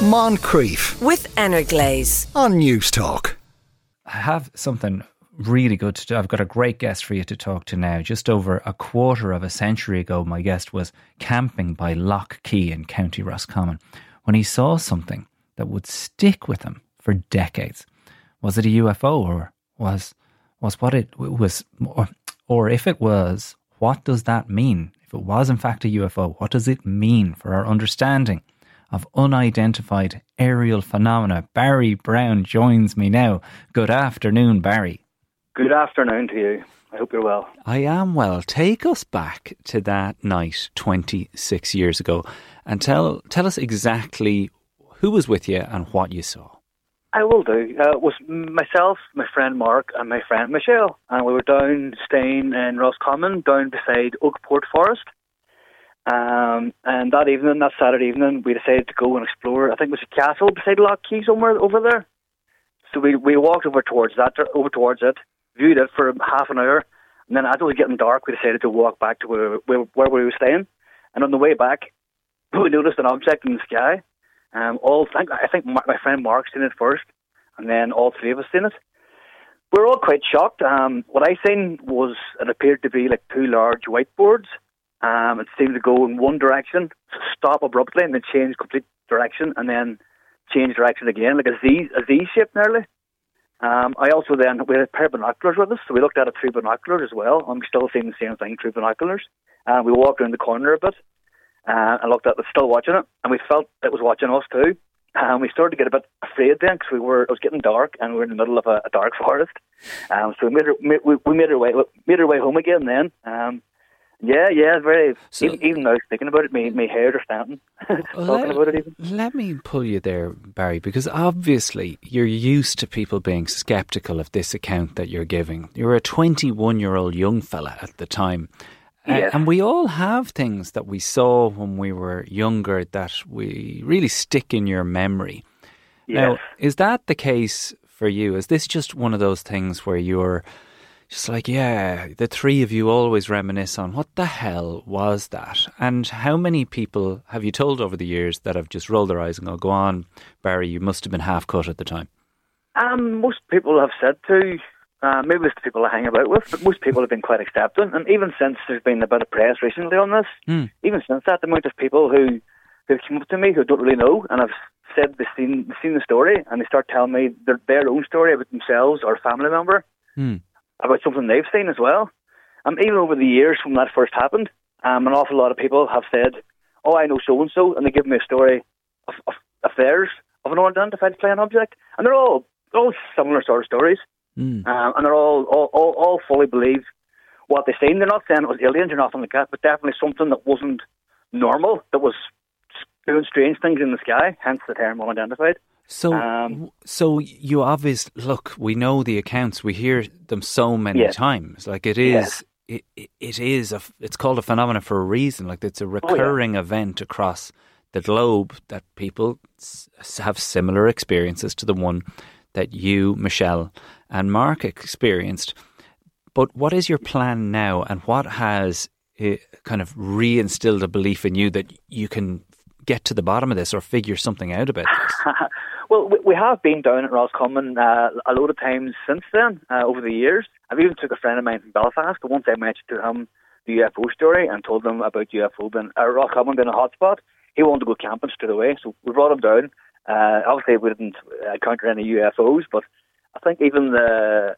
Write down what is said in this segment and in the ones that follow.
Moncrieff with Energlaze. on Newstalk. I have something really good to do. I've got a great guest for you to talk to now. Just over a quarter of a century ago, my guest was camping by Lough Key in County Roscommon when he saw something that would stick with him for decades. Was it a UFO or was was what it was or, or if it was, what does that mean? If it was in fact a UFO, what does it mean for our understanding of unidentified aerial phenomena? Barry Browne joins me now. Good afternoon, Barry. Good afternoon to you. I hope you're well. I am well. Take us back to that night 26 years ago and tell tell us exactly who was with you and what you saw. I will do. Uh, it was myself, my friend Mark, and my friend Michelle, and we were down staying in Roscommon, down beside Oakport Forest. Um, and that evening, that Saturday evening, we decided to go and explore. I think it was a castle beside Lough Key somewhere over there. So we we walked over towards that, over towards it, viewed it for half an hour, and then as it was getting dark, we decided to walk back to where, where, where we were staying. And on the way back, we noticed an object in the sky. Um, all I think, my friend Mark seen it first, and then all three of us seen it. We were all quite shocked. Um, what I seen was it appeared to be like two large whiteboards. Um, it seemed to go in one direction, stop abruptly, and then change complete direction, and then change direction again, like a Z, a Z shape nearly. Um, I also then we had a pair of binoculars with us, so we looked at it through binoculars as well. I'm still seeing the same thing through binoculars. And we walked around the corner a bit uh, and looked at it, still watching it, and we felt it was watching us too. And we started to get a bit afraid then because we were it was getting dark and we were in the middle of a, a dark forest. Um, so we made our, we, we made our way made our way home again then. Um, yeah, yeah, very. So- even, even now thinking about it, my my hair are standing talking about it. Even Let me pull you there, Barry, because obviously you're used to people being skeptical of this account that you're giving. You were a 21 year old young fella at the time. Uh, and we all have things that we saw when we were younger that we really stick in your memory. Now, is that the case for you? Is this just one of those things where you're just like, yeah, the three of you always reminisce on what the hell was that? And how many people have you told over the years that have just rolled their eyes and go, go on, Barry, you must have been half cut at the time? Um, most people have said to, uh, maybe it's the people I hang about with, but most people have been quite accepting. And even since there's been a bit of press recently on this, Hmm. even since that, the amount of people who who come up to me who don't really know and have said they've seen, they've seen the story and they start telling me their, their own story about themselves or a family member Hmm. About something they've seen as well. Um, even over the years from that first happened, um, an awful lot of people have said, "Oh, I know so and so," and they give me a story of, of, of theirs of an unidentified flying object, and they're all all similar sort of stories, Hmm. um, and they're all, all all all fully believe what they've seen. They're not saying it was aliens or nothing like that, but definitely something that wasn't normal, that was doing strange things in the sky. Hence the term unidentified. So, Um, so you obviously look. We know the accounts. We hear them so many Yes. times. Like it is, it, it, it is. A, it's called a phenomenon for a reason. Like it's a recurring event across the globe that people s- have similar experiences to the one that you, Michelle, and Mark experienced. But what is your plan now, and what has kind of reinstilled a belief in you that you can get to the bottom of this or figure something out about this? well, we, we have been down at Roscommon uh, a lot of times since then, uh, over the years. I've even took a friend of mine from Belfast, and once I mentioned to him the UFO story and told him about UFO being, uh, Roscommon being a hotspot, he wanted to go camping straight away, so we brought him down. Uh, obviously, we didn't encounter any UFOs, but I think even the,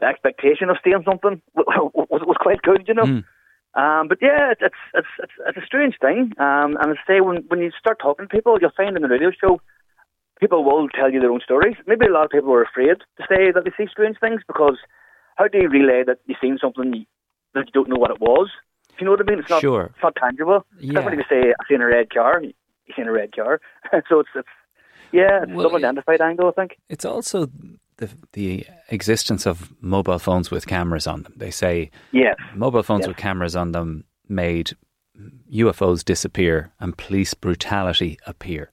the expectation of seeing something was, was quite good, you know. Mm. Um, but yeah, it's, it's it's it's it's a strange thing. Um, and I say when when you start talking to people, you'll find in the radio show, people will tell you their own stories. Maybe a lot of people are afraid to say that they see strange things because how do you relay that you've seen something that you don't know what it was? Do you know what I mean? It's not Sure. it's not tangible. It's Yeah. if you say I've seen a red car. You've seen a red car. so it's it's yeah, it's Well, some identified angle. I think. It's also the the existence of mobile phones with cameras on them. They say Yes. mobile phones Yes. with cameras on them made UFOs disappear and police brutality appear.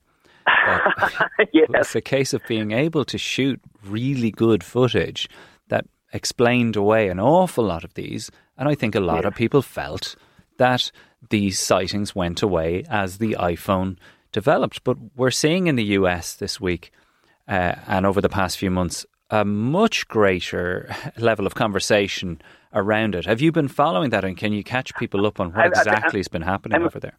Yes. It's a case of being able to shoot really good footage that explained away an awful lot of these. And I think a lot of people felt that these sightings went away as the iPhone developed. But we're seeing in the US this week uh, and over the past few months a much greater level of conversation around it. Have you been following that, and can you catch people up on what exactly has been happening I'm, over there?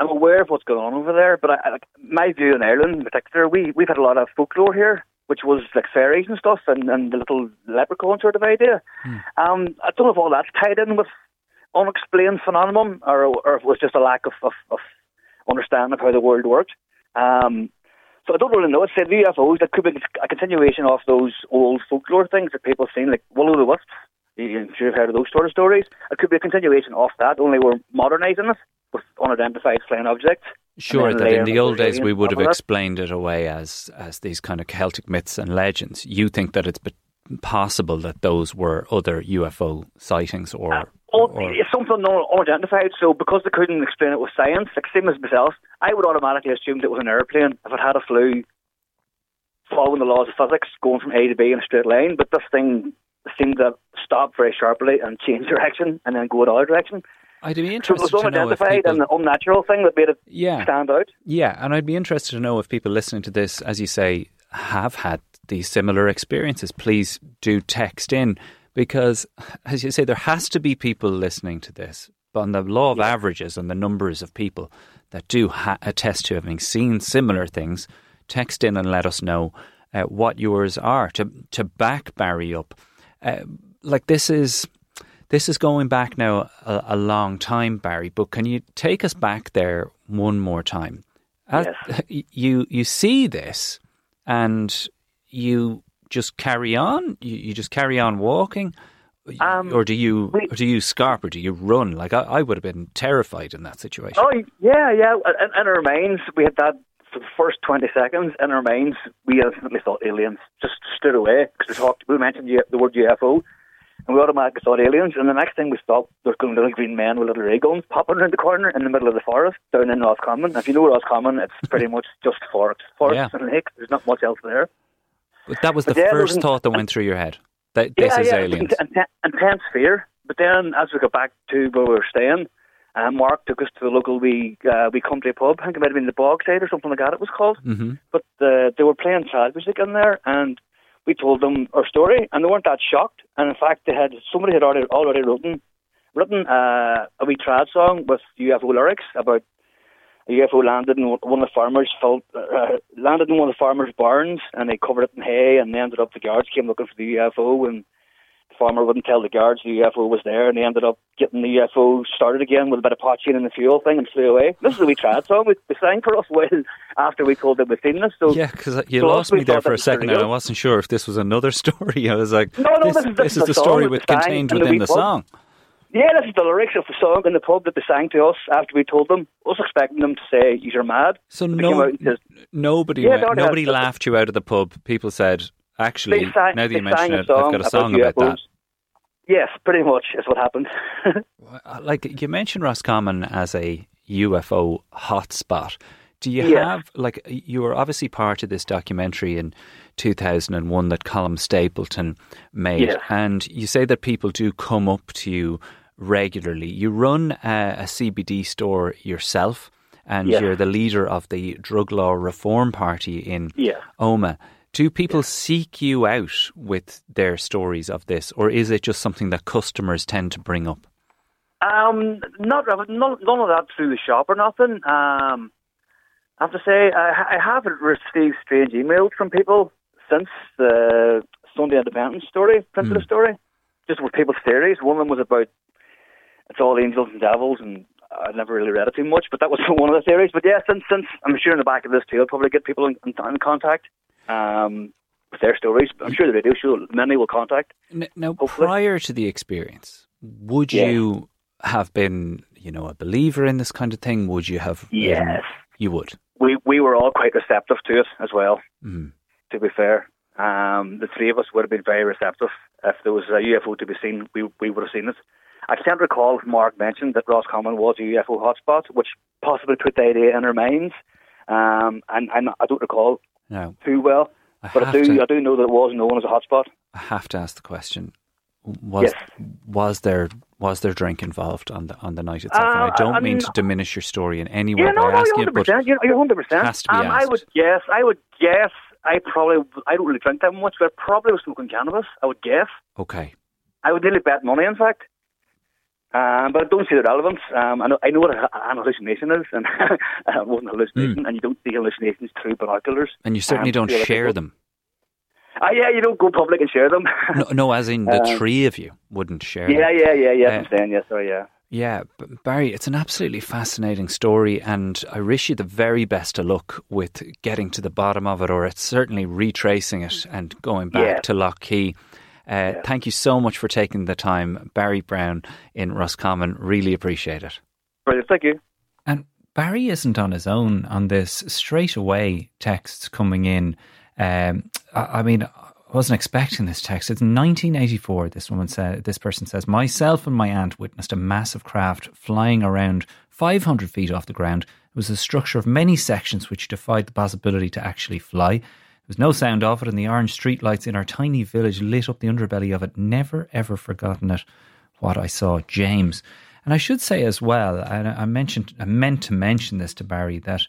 I'm aware of what's going on over there, but I, like, my view in Ireland in particular, we we've had a lot of folklore here, which was like fairies and stuff, and, and the little leprechaun sort of idea. Hmm. Um, I don't know if all that's tied in with unexplained phenomenon, or or if it was just a lack of, of, of understanding of how the world worked. Um, so I don't really know. It said UFOs that could be a continuation of those old folklore things that people have seen, like Will o' the Wisps. You should have heard of those sort of stories. It could be a continuation of that, only we're modernising it with unidentified flying objects. Sure, that in the old days we would have explained it away as as these kind of Celtic myths and legends. You think that it's possible that those were other UFO sightings or uh, or... it's something unidentified. So because they couldn't explain it with science, like same as myself, I would automatically assume it was an airplane if it had a flu, following the laws of physics, going from A to B in a straight line. But this thing seemed to stop very sharply and change direction and then go another direction. I'd be interested so it was unidentified people... and unnatural thing that made it yeah. stand out. Yeah, and I'd be interested to know if people listening to this, as you say, have had these similar experiences. Please do text in because, as you say, there has to be people listening to this. But on the law of yeah. averages and the numbers of people that do ha- attest to having seen similar things, text in and let us know uh, what yours are to to back Barry up. Uh, like this is this is going back now a, a, long time, Barry. But can you take us back there one more time? Yes. you you see this, and you just carry on? You, you just carry on walking? Um, or do you we, or do you scarp or do you run? Like I, I, would have been terrified in that situation. Oh yeah, yeah. In, in our minds, we had that for the first twenty seconds. In our minds, we instantly thought aliens. Just stood away because we talked. We mentioned the word UFO, and we automatically thought aliens. And the next thing we thought there's going little green men with little ray guns popping around the corner in the middle of the forest down in Roscommon. If you know Roscommon, it's pretty much just forest, forest yeah. and lake. There's not much else there. But that was the yeah, first thought that went through your head. That this yeah, is yeah, aliens. Intense fear. But then, as we got back to where we were staying, uh, Mark took us to the local wee uh, wee country pub. I think it might have been the Bogside or something like that. It was called. Mm-hmm. But uh, they were playing child music in there, and we told them our story, and they weren't that shocked. And in fact, they had somebody had already already written written uh, a wee trad song with UFO lyrics about a UFO landed in one of the farmers' felt, uh, landed in one of the farmers' barns, and they covered it in hay. And they ended up the guards came looking for the UFO, and farmer wouldn't tell the guards the UFO was there, and they ended up getting the UFO started again with a bit of potching and the fuel thing, and flew away. This is a wee trad song. We, we sang for us well after we told them we'd seen this. So yeah, because you so lost me there for a second, and I wasn't sure if this was another story. I was like, no, no, this, this, is, this is, the story with contained within the, the song. Yeah, this is the lyrics of the song in the pub that they sang to us after we told them. I was expecting them to say, "You're mad." So no, says, nobody, yeah, went, nobody laughed you out of the pub. People said, "Actually, sang, now that you mention it, I've got a song about, about that." Yes, pretty much is what happened. Uh, like you mentioned Roscommon as a UFO hotspot. Do you have like you were obviously part of this documentary in 2001 that Colm Stapleton made, and you say that people do come up to you regularly. You run a, a CBD store yourself, and you're the leader of the Drug Law Reform Party in Omagh. Do people seek you out with their stories of this, or is it just something that customers tend to bring up? Um, not none, none of that through the shop or nothing. Um, I have to say, I, I have received strange emails from people since the Sunday Independent story, printed mm. story, just with people's theories. One of them was about it's all angels and devils, and I never really read it too much, but that was one of the theories. But yeah, since since I'm sure in the back of this too, I'll probably get people in, in, in contact um, with their stories. I'm sure the radio show many will contact. Now, hopefully. prior to the experience, would yeah. you have been, you know, a believer in this kind of thing? Would you have? Yes, you would we we were all quite receptive to it as well. Mm. To be fair, um, the three of us would have been very receptive if there was a UFO to be seen. We we would have seen it. I can't recall if Mark mentioned that Roscommon was a UFO hotspot, which possibly put the idea in our minds. Um, and, and I don't recall no. too well, I but I do to, I do know that it was known as a hotspot. I have to ask the question: Was Yes. was there was there drink involved on the on the night itself? and Uh, I don't I mean mean- to diminish your story in any way Yeah, no, by no, asking you're it, hundred but. You're you're hundred percent. has to be Um, I would guess. I would guess. I probably. I don't really drink that much, but I probably was smoking cannabis. I would guess. okay. I would nearly bet money, in fact. Um, but I don't see the relevance. Um, I know, I know what a, an hallucination is, and it wasn't a hallucination, and you don't see hallucinations through binoculars. And you certainly Um, don't share them. Ah, yeah, you don't go public and share them. No, no, as in the Um, three of you wouldn't share them. yeah, yeah, yeah, yeah. Uh, I'm saying yes, sorry, yeah. Yeah, Barry, it's an absolutely fascinating story, and I wish you the very best of luck with getting to the bottom of it, or it's certainly retracing it and going back Yeah. to Lough Key. Uh, Thank you so much for taking the time, Barry Browne in Roscommon. Really appreciate it. Brilliant, thank you. And Barry isn't on his own on this. Straight away, texts coming in. Um, I, I mean, wasn't expecting this text. It's 1984. This woman said, this person says, myself and my aunt witnessed a massive craft flying around 500 feet off the ground. It was a structure of many sections which defied the possibility to actually fly. There was no sound of it, and the orange streetlights in our tiny village lit up the underbelly of it. Never ever forgotten it. What I saw, James. And I should say as well, I mentioned, I meant to mention this to Barry that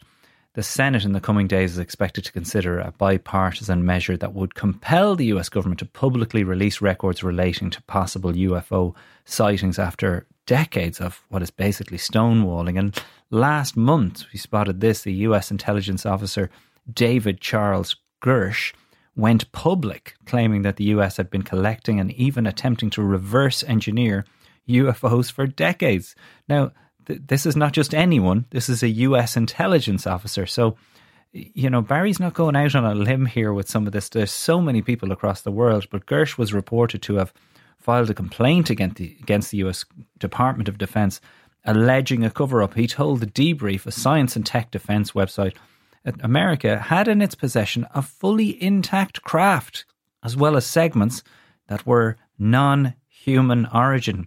the Senate in the coming days is expected to consider a bipartisan measure that would compel the US government to publicly release records relating to possible UFO sightings after decades of what is basically stonewalling. And last month, we spotted this the US intelligence officer David Charles Grusch went public claiming that the US had been collecting and even attempting to reverse engineer UFOs for decades. Now, th- this is not just anyone, this is a US intelligence officer. So, you know, Barry's not going out on a limb here with some of this. There's so many people across the world, but Grusch was reported to have filed a complaint against the, against the US Department of Defense alleging a cover up. He told the debrief, a science and tech defense website, that America had in its possession a fully intact craft, as well as segments that were non human origin.